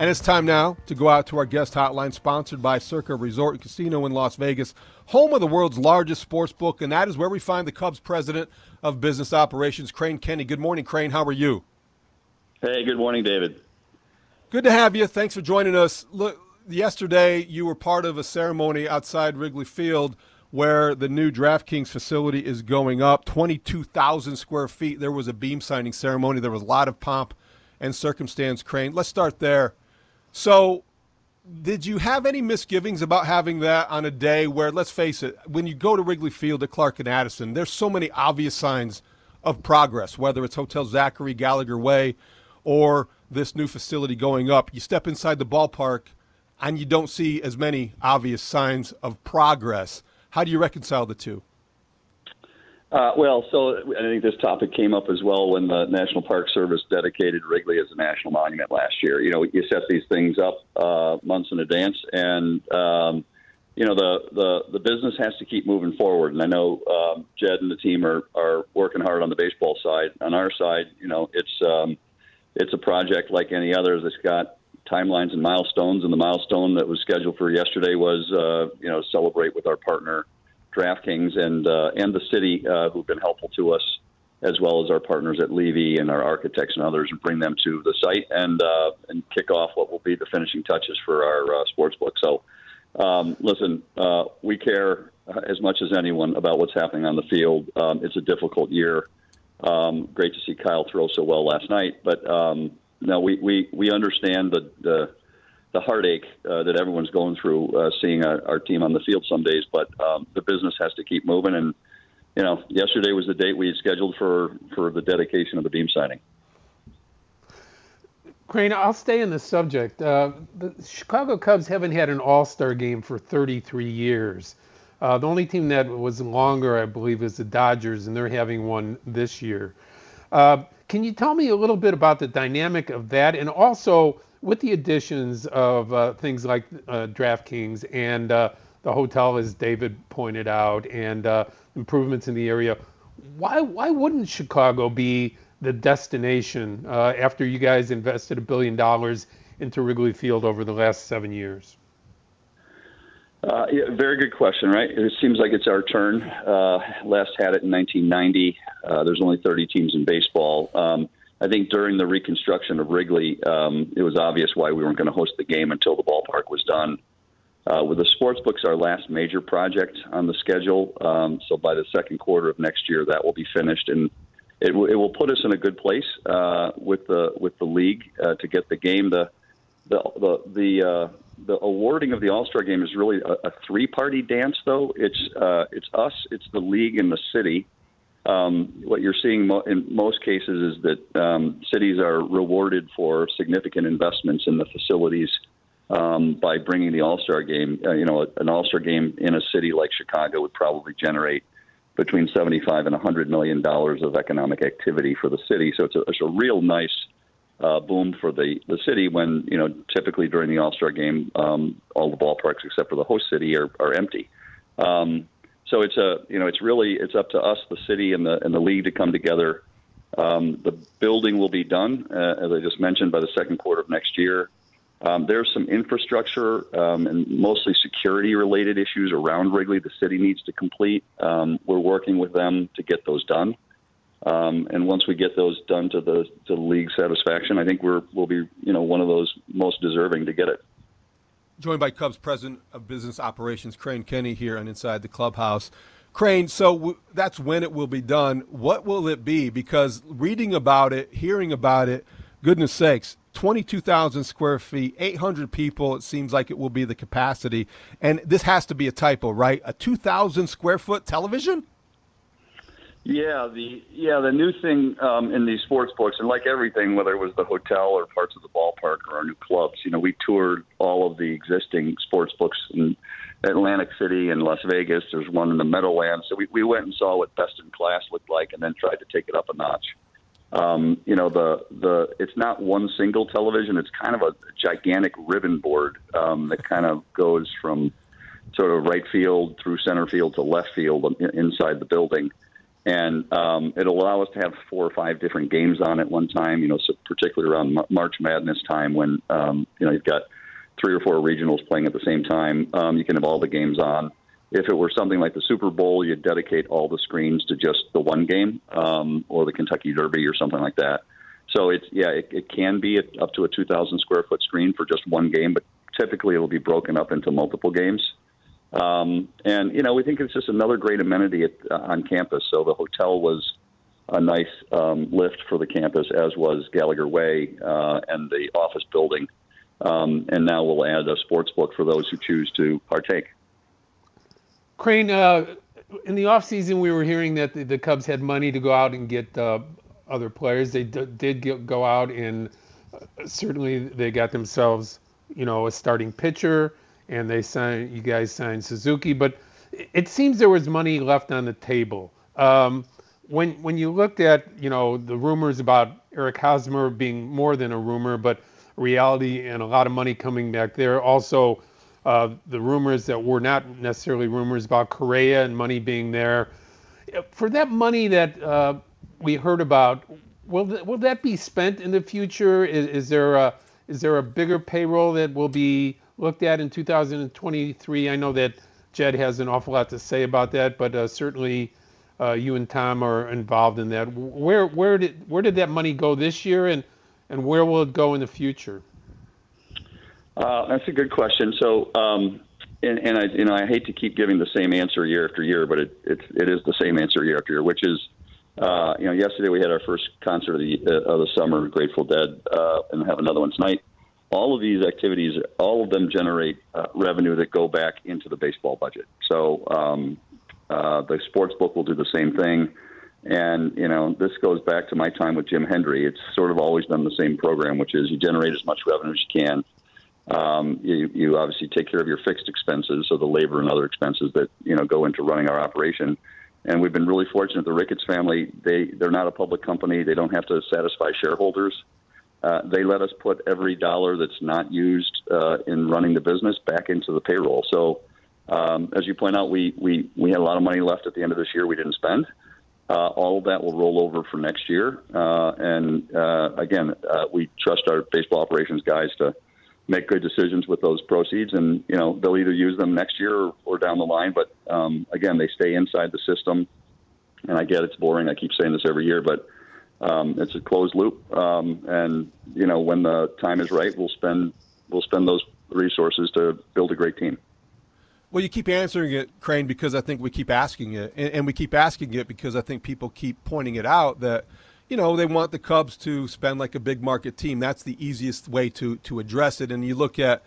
And it's time now to go out to our guest hotline, sponsored by Circa Resort and Casino in Las Vegas, home of the world's largest sports book, and that is where we find the Cubs president of business operations, Crane Kenney. Good morning, Crane. How are you? Hey, good morning, David. Good to have you. Thanks for joining us. Look, yesterday you were part of a ceremony outside Wrigley Field where the new DraftKings facility is going up, 22,000 square feet. There was a beam signing ceremony. There was a lot of pomp and circumstance, Crane. Let's start there. So, did you have any misgivings about having that on a day where, let's face it, when you go to Wrigley Field at Clark and Addison, there's so many obvious signs of progress, whether it's Hotel Zachary, Gallagher Way, or this new facility going up. You step inside the ballpark and you don't see as many obvious signs of progress. How do you reconcile the two? Uh, well, so I think this topic came up as well when the National Park Service dedicated Wrigley as a national monument last year. You know, you set these things up uh, months in advance, and um, you know the, the the business has to keep moving forward. And I know um, Jed and the team are are working hard on the baseball side. On our side, you know, it's um, it's a project like any others. that's got timelines and milestones, and the milestone that was scheduled for yesterday was uh, you know celebrate with our partner DraftKings and uh, and the city uh, who've been helpful to us, as well as our partners at Levy and our architects and others, and bring them to the site and uh, and kick off what will be the finishing touches for our uh, sports book. So, um, listen, uh, we care as much as anyone about what's happening on the field. Um, it's a difficult year. Um, great to see Kyle throw so well last night, but um, no, we, we, we understand the, the the heartache uh, that everyone's going through uh, seeing our, our, team on the field some days. But um, the business has to keep moving. And you know, yesterday was the date we scheduled for for the dedication of the beam signing. Crane, I'll stay in the subject. Uh, the Chicago Cubs haven't had an All Star game for 33 years. Uh, the only team that was longer, I believe, is the Dodgers, and they're having one this year. Uh, can you tell me a little bit about the dynamic of that, and also with the additions of uh, things like uh, DraftKings and uh, the hotel, as David pointed out, and uh, improvements in the area, why why wouldn't Chicago be the destination uh, after you guys invested a billion dollars into Wrigley Field over the last seven years? Uh, yeah, very good question, right? It seems like it's our turn. last had it in 1990. there's only 30 teams in baseball. Um, I think during the reconstruction of Wrigley, um, it was obvious why we weren't going to host the game until the ballpark was done. Uh, with the sports books, our last major project on the schedule. Um, so by the second quarter of next year, that will be finished, and it, w- it will put us in a good place uh, with the with the league uh, to get the game. The the the the, uh, the awarding of the All Star game is really a, a three party dance, though. It's uh, it's us, it's the league, and the city um, what you're seeing mo- in most cases is that um, cities are rewarded for significant investments in the facilities um, by bringing the All Star game. Uh, you know, an All Star game in a city like Chicago would probably generate between 75 and 100 million dollars of economic activity for the city. So it's a, it's a real nice uh, boom for the the city when you know typically during the All Star game, um, all the ballparks except for the host city are, are empty. Um, so it's a you know it's really it's up to us, the city and the and the league to come together. Um, the building will be done, uh, as I just mentioned, by the second quarter of next year. Um, there's some infrastructure um, and mostly security related issues around Wrigley the city needs to complete. Um, we're working with them to get those done. Um, and once we get those done to the to league satisfaction, I think we're we'll be you know one of those most deserving to get it. Joined by Cubs President of Business Operations Crane Kenney, here on Inside the Clubhouse. Crane, so w- that's when it will be done. What will it be? Because reading about it, hearing about it, goodness sakes, 22,000 square feet, 800 people, it seems like it will be the capacity. And this has to be a typo, right? A 2,000 square foot television? Yeah, the yeah the new thing um, in these sports books, and like everything, whether it was the hotel or parts of the ballpark or our new clubs, you know, we toured all of the existing sports books in Atlantic City and Las Vegas. There's one in the Meadowlands, so we we went and saw what best in class looked like, and then tried to take it up a notch. Um, you know, the the it's not one single television; it's kind of a gigantic ribbon board um, that kind of goes from sort of right field through center field to left field inside the building and um, it'll allow us to have four or five different games on at one time. You know, so particularly around March Madness time when um, you know you've got three or four regionals playing at the same time. Um, you can have all the games on. If it were something like the Super Bowl, you'd dedicate all the screens to just the one game, um, or the Kentucky Derby, or something like that. So it's yeah, it, it can be up to a 2,000 square foot screen for just one game, but typically it'll be broken up into multiple games. Um, and you know, we think it's just another great amenity at, uh, on campus. So the hotel was a nice um, lift for the campus, as was Gallagher Way uh, and the office building. Um, and now we'll add a sports book for those who choose to partake. Crane, uh, in the offseason, we were hearing that the, the, Cubs had money to go out and get uh, other players. They d- did get, go out and uh, certainly they got themselves, you know, a starting pitcher and they signed you guys signed Suzuki, but it seems there was money left on the table. Um, when when you looked at you know the rumors about Eric Hosmer being more than a rumor, but reality and a lot of money coming back there. Also, uh, the rumors that were not necessarily rumors about Correa and money being there. For that money that uh, we heard about, will th- will that be spent in the future? Is, is there a is there a bigger payroll that will be looked at in 2023? I know that Jed has an awful lot to say about that, but uh, certainly uh, you and Tom are involved in that. Where where did where did that money go this year, and and where will it go in the future? Uh, that's a good question. So, um, and, and I you know I hate to keep giving the same answer year after year, but it it's, it is the same answer year after year, which is. Uh, you know, yesterday we had our first concert of the uh, of the summer, Grateful Dead, uh, and have another one tonight all of these activities, all of them generate uh, revenue that go back into the baseball budget. So um, uh, the sports book will do the same thing. And, you know, this goes back to my time with Jim Hendry. It's sort of always done the same program, which is you generate as much revenue as you can. Um, you, you obviously take care of your fixed expenses, so the labor and other expenses that, you know, go into running our operation. And we've been really fortunate. The Ricketts family, they, they're not a public company. They don't have to satisfy shareholders. Uh, they let us put every dollar that's not used uh, in running the business back into the payroll. So, um, as you point out, we, we, we had a lot of money left at the end of this year we didn't spend. Uh, all of that will roll over for next year. Uh, and uh, again, we trust our baseball operations guys to make good decisions with those proceeds. And, you know, they'll either use them next year or, or down the line. But um, again, they stay inside the system. And I get it's boring. I keep saying this every year, but um, it's a closed loop, um, and you know when the time is right, we'll spend we'll spend those resources to build a great team. Well, you keep answering it, Crane, because I think we keep asking it, and, and we keep asking it because I think people keep pointing it out that you know they want the Cubs to spend like a big market team. That's the easiest way to to address it. And you look at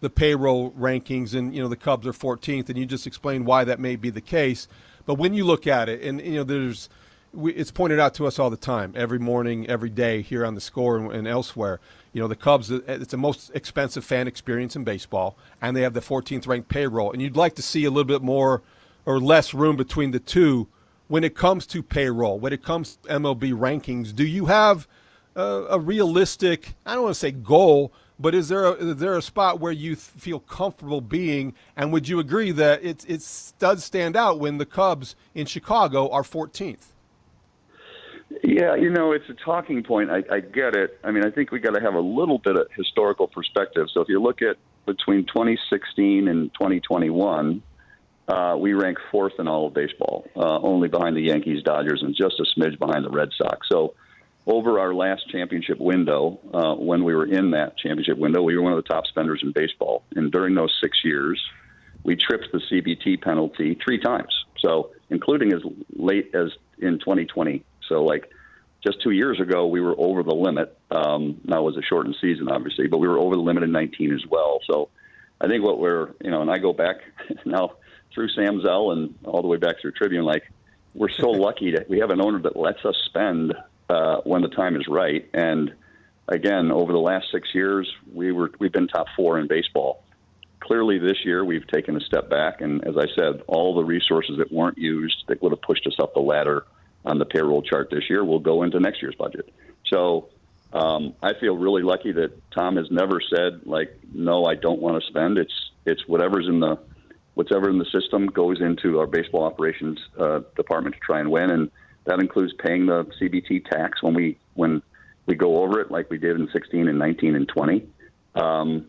the payroll rankings, and you know the Cubs are 14th, and you just explain why that may be the case. But when you look at it, and you know there's we, it's pointed out to us all the time, every morning, every day here on the score and, and, elsewhere. You know, the Cubs, uh, it's the most expensive fan experience in baseball, and they have the 14th ranked payroll. And you'd like to see a little bit more or less room between the two when it comes to payroll, when it comes to MLB rankings. Do you have a, a realistic, I don't want to say goal, but is there a, is there a spot where you feel comfortable being? And would you agree that it, it does stand out when the Cubs in Chicago are 14th? Yeah, you know, it's a talking point. I, I get it. I mean, I think we got to have a little bit of historical perspective. So if you look at between 2016 and 2021, uh, we rank fourth in all of baseball, uh, only behind the Yankees, Dodgers, and just a smidge behind the Red Sox. So, over our last championship window, uh, when we were in that championship window, we were one of the top spenders in baseball. And during those six years, we tripped the CBT penalty three times. So, including as late as in 2020. So, like just two years ago, we were over the limit. Um, now it was a shortened season, obviously, but we were over the limit in 19 as well. So, I think what we're, you know, and I go back now through Sam Zell and all the way back through Tribune, like we're so lucky that we have an owner that lets us spend uh, when the time is right. And again, over the last six years, we were we've been top four in baseball. Clearly, this year we've taken a step back, and as I said, all the resources that weren't used that would have pushed us up the ladder on the payroll chart this year will go into next year's budget. So um, I feel really lucky that Tom has never said like, no, I don't want to spend. It's it's whatever's in the whatever in the system goes into our baseball operations uh, department to try and win, and that includes paying the CBT tax when we when we go over it, like we did in 16 and 19 and 20. Um,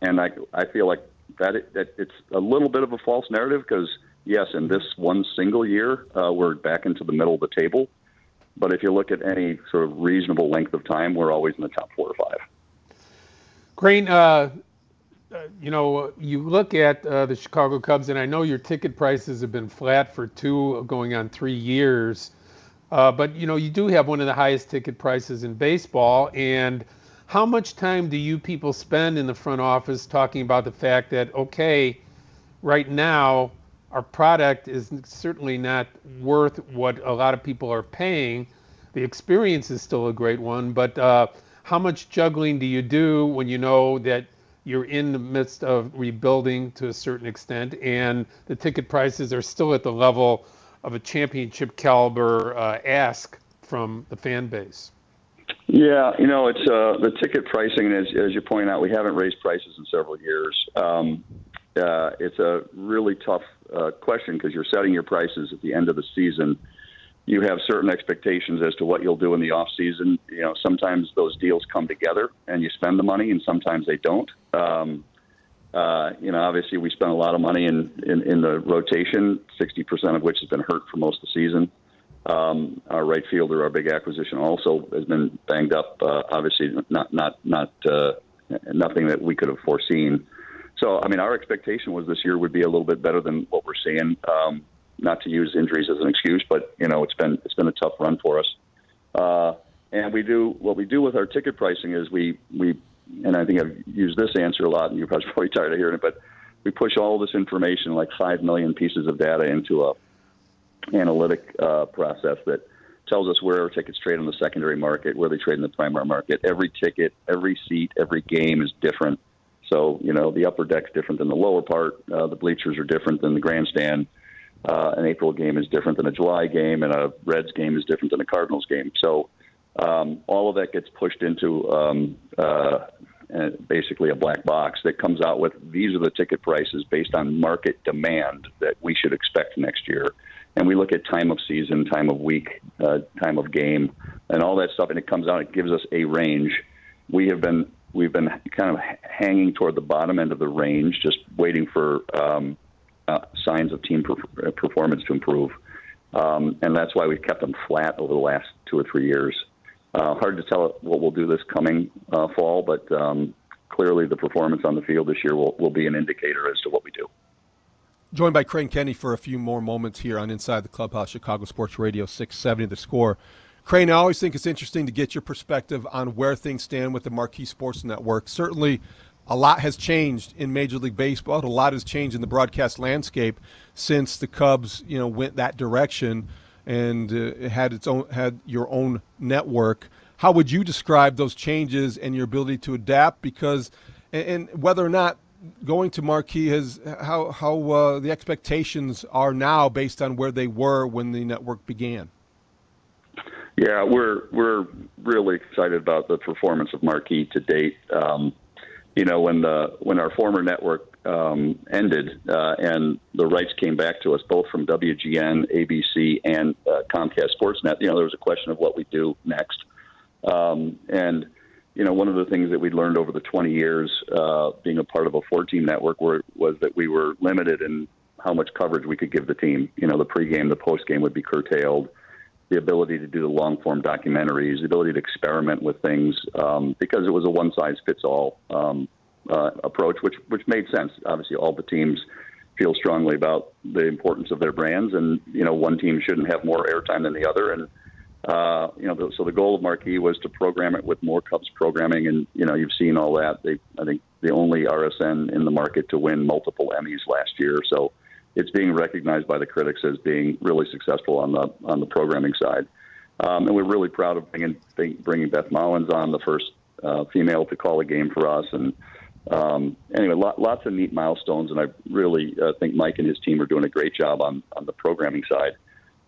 and I I feel like that, it, that it's a little bit of a false narrative because yes, in this one single year, uh, we're back into the middle of the table. But if you look at any sort of reasonable length of time, we're always in the top four or five. Crane, uh, uh, you know, you look at uh, the Chicago Cubs, and I know your ticket prices have been flat for two, going on three years. Uh, but you know, you do have one of the highest ticket prices in baseball. And how much time do you people spend in the front office talking about the fact that okay, right now our product is certainly not worth what a lot of people are paying. The experience is still a great one, but uh, how much juggling do you do when you know that you're in the midst of rebuilding to a certain extent, and the ticket prices are still at the level of a championship caliber uh, ask from the fan base. Yeah, you know, it's uh, the ticket pricing, as, as you point out, we haven't raised prices in several years. Um, uh, it's a really tough uh, question because you're setting your prices at the end of the season. You have certain expectations as to what you'll do in the off season. You know, sometimes those deals come together and you spend the money, and sometimes they don't. Um, uh, you know, obviously we spent a lot of money in, in, in the rotation, 60% of which has been hurt for most of the season. Um, our right fielder, our big acquisition, also has been banged up. Uh, obviously, not not not uh, nothing that we could have foreseen. So, I mean, our expectation was this year would be a little bit better than what we're seeing. Um, not to use injuries as an excuse, but you know, it's been it's been a tough run for us. Uh, and we do what we do with our ticket pricing is we we and I think I've used this answer a lot, and you're probably tired of hearing it, but we push all this information, like five million pieces of data, into a analytic uh, process that tells us where our tickets trade on the secondary market, where they trade in the primary market. Every ticket, every seat, every game is different. So you know the upper deck's different than the lower part. Uh, the bleachers are different than the grandstand. Uh, an April game is different than a July game, and a Reds game is different than a Cardinals game. So um, all of that gets pushed into um, uh, basically a black box that comes out with these are the ticket prices based on market demand that we should expect next year. And we look at time of season, time of week, uh, time of game, and all that stuff, and it comes out. It gives us a range. We have been we've been kind of hanging toward the bottom end of the range, just waiting for um, uh, signs of team per- performance to improve. Um, and that's why we've kept them flat over the last two or three years. Uh, hard to tell what we'll do this coming uh, fall, but um, clearly the performance on the field this year will, will be an indicator as to what we do. Joined by Crane Kenney for a few more moments here on Inside the Clubhouse, Chicago Sports Radio 670 The Score. Crane, I always think it's interesting to get your perspective on where things stand with the Marquee Sports Network. Certainly, a lot has changed in Major League Baseball. A lot has changed in the broadcast landscape since the Cubs, you know, went that direction and uh, had its own had your own network. How would you describe those changes and your ability to adapt? Because and, and whether or not going to Marquee has how how uh, the expectations are now based on where they were when the network began. Yeah, we're we're really excited about the performance of Marquee to date. Um, you know, when the when our former network um, ended uh, and the rights came back to us both from WGN, ABC, and uh, Comcast Sportsnet, you know, there was a question of what we do next. Um, and you know, one of the things that we learned over the 20 years uh, being a part of a four-team network were, was that we were limited in how much coverage we could give the team. You know, the pregame, the postgame would be curtailed. The ability to do the long form documentaries, the ability to experiment with things, um, because it was a one size fits all um, uh, approach, which which made sense. Obviously, all the teams feel strongly about the importance of their brands, and you know, one team shouldn't have more airtime than the other, and uh, you know, so the goal of Marquee was to program it with more Cubs programming, and you know, you've seen all that. They, I think, the only RSN in the market to win multiple Emmys last year, so it's being recognized by the critics as being really successful on the on the programming side. Um, and we're really proud of bringing bringing Beth Mowins on, the first uh, female to call a game for us, and um, anyway, lot, lots of neat milestones, and I really uh, think Mike and his team are doing a great job on on the programming side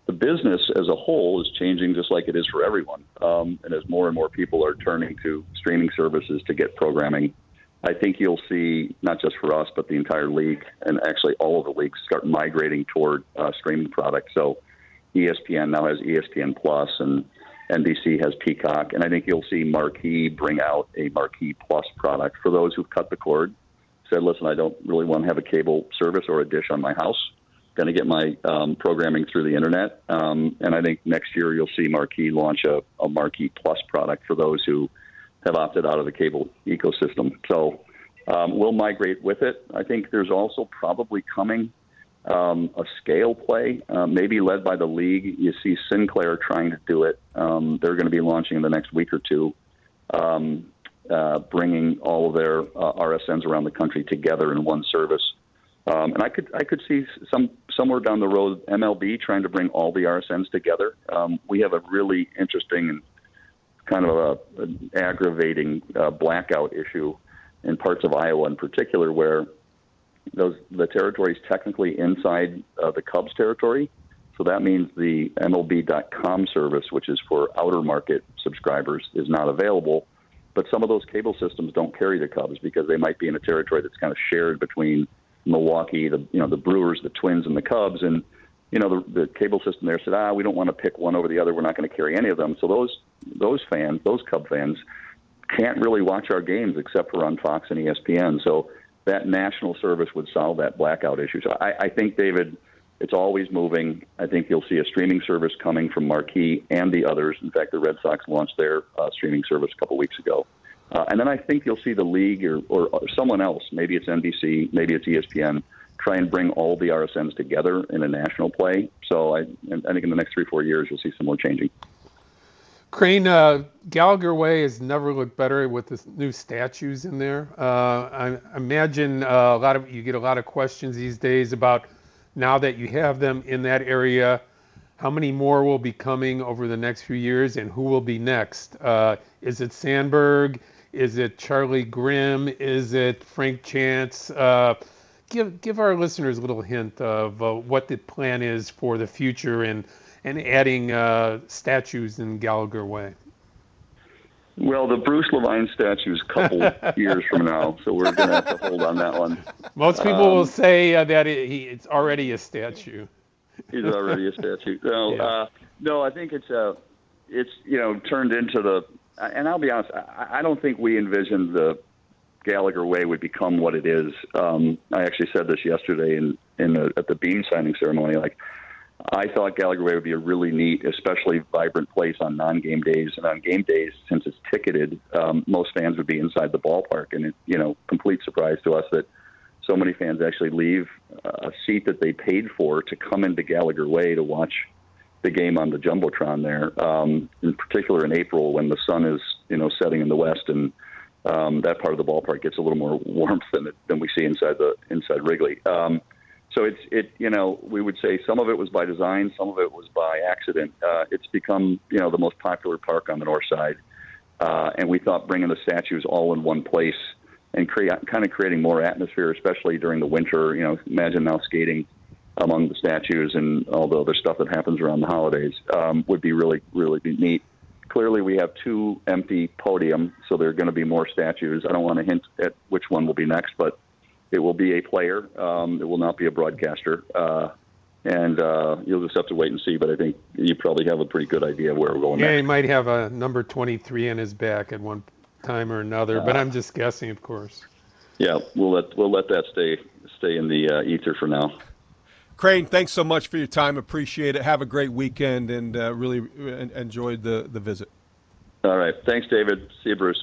the business as a whole is changing just like it is for everyone. Um, and as more and more people are turning to streaming services to get programming, I think you'll see not just for us, but the entire league and actually all of the leagues start migrating toward uh, streaming products. So ESPN now has ESPN Plus and NBC has Peacock. And I think you'll see Marquee bring out a Marquee Plus product for those who've cut the cord, said, listen, I don't really want to have a cable service or a dish on my house going to get my um, programming through the internet. Um, and I think next year you'll see Marquee launch a, a Marquee Plus product for those who have opted out of the cable ecosystem. So um, we'll migrate with it. I think there's also probably coming um, a scale play, uh, maybe led by the league. You see Sinclair trying to do it. Um, they're going to be launching in the next week or two, um, uh, bringing all of their uh, RSNs around the country together in one service. Um, and I could I could see some somewhere down the road MLB trying to bring all the RSNs together. Um, we have a really interesting and kind of a, an aggravating uh, blackout issue in parts of Iowa, in particular, where those the territory is technically inside uh, the Cubs territory. So that means the MLB.com service, which is for outer market subscribers, is not available. But some of those cable systems don't carry the Cubs because they might be in a territory that's kind of shared between Milwaukee, the you know the Brewers, the Twins, and the Cubs, and you know the, the cable system there said, ah, we don't want to pick one over the other. We're not going to carry any of them. So those those fans, those Cub fans, can't really watch our games except for on Fox and ESPN. So that national service would solve that blackout issue. So I, I think David, it's always moving. I think you'll see a streaming service coming from Marquee and the others. In fact, the Red Sox launched their uh, streaming service a couple weeks ago. Uh, and then I think you'll see the league or, or, or someone else, maybe it's NBC, maybe it's ESPN, try and bring all the RSNs together in a national play. So I, I think in the next three, four years, you'll see some more changing. Crane, uh, Gallagher Way has never looked better with the new statues in there. Uh, I imagine uh, a lot of you get a lot of questions these days about now that you have them in that area, how many more will be coming over the next few years, and who will be next? Uh, is it Sandberg? Is it Charlie Grimm? Is it Frank Chance? Uh, give give our listeners a little hint of uh, what the plan is for the future and and adding uh, statues in Gallagher Way. Well, the Bruce Levine statue is a couple years from now, so we're going to have to hold on that one. Most people um, will say uh, that it, he, it's already a statue. He's already a statue. No, yeah. uh, no, I think it's a, uh, it's you know turned into the and I'll be honest, I, I don't think we envisioned the Gallagher way would become what it is. Um, I actually said this yesterday in in the, at the Beam signing ceremony. Like, I thought Gallagher Way would be a really neat, especially vibrant place on non-game days, and on game days, since it's ticketed, um, most fans would be inside the ballpark, and it, you know, complete surprise to us that so many fans actually leave a seat that they paid for to come into Gallagher Way to watch the game on the jumbotron there. Um, in particular, in April when the sun is you know setting in the west and um, that part of the ballpark gets a little more warmth than than we see inside the inside Wrigley. Um, so it's it you know we would say some of it was by design, some of it was by accident. Uh, it's become you know the most popular park on the north side, uh, and we thought bringing the statues all in one place and create kind of creating more atmosphere, especially during the winter. You know, imagine now skating among the statues and all the other stuff that happens around the holidays um, would be really, really neat. Clearly, we have two empty podium, so there are going to be more statues. I don't want to hint at which one will be next, but it will be a player. Um, it will not be a broadcaster. Uh, and uh, you'll just have to wait and see. But I think you probably have a pretty good idea of where we're going. Yeah, next. he might have a number 23 in his back at one time or another, uh, but I'm just guessing, of course. Yeah, we'll let we'll let that stay stay in the uh, ether for now. Crane, thanks so much for your time. Appreciate it. Have a great weekend and uh, really enjoyed the, the visit. All right. Thanks, David. See you, Bruce.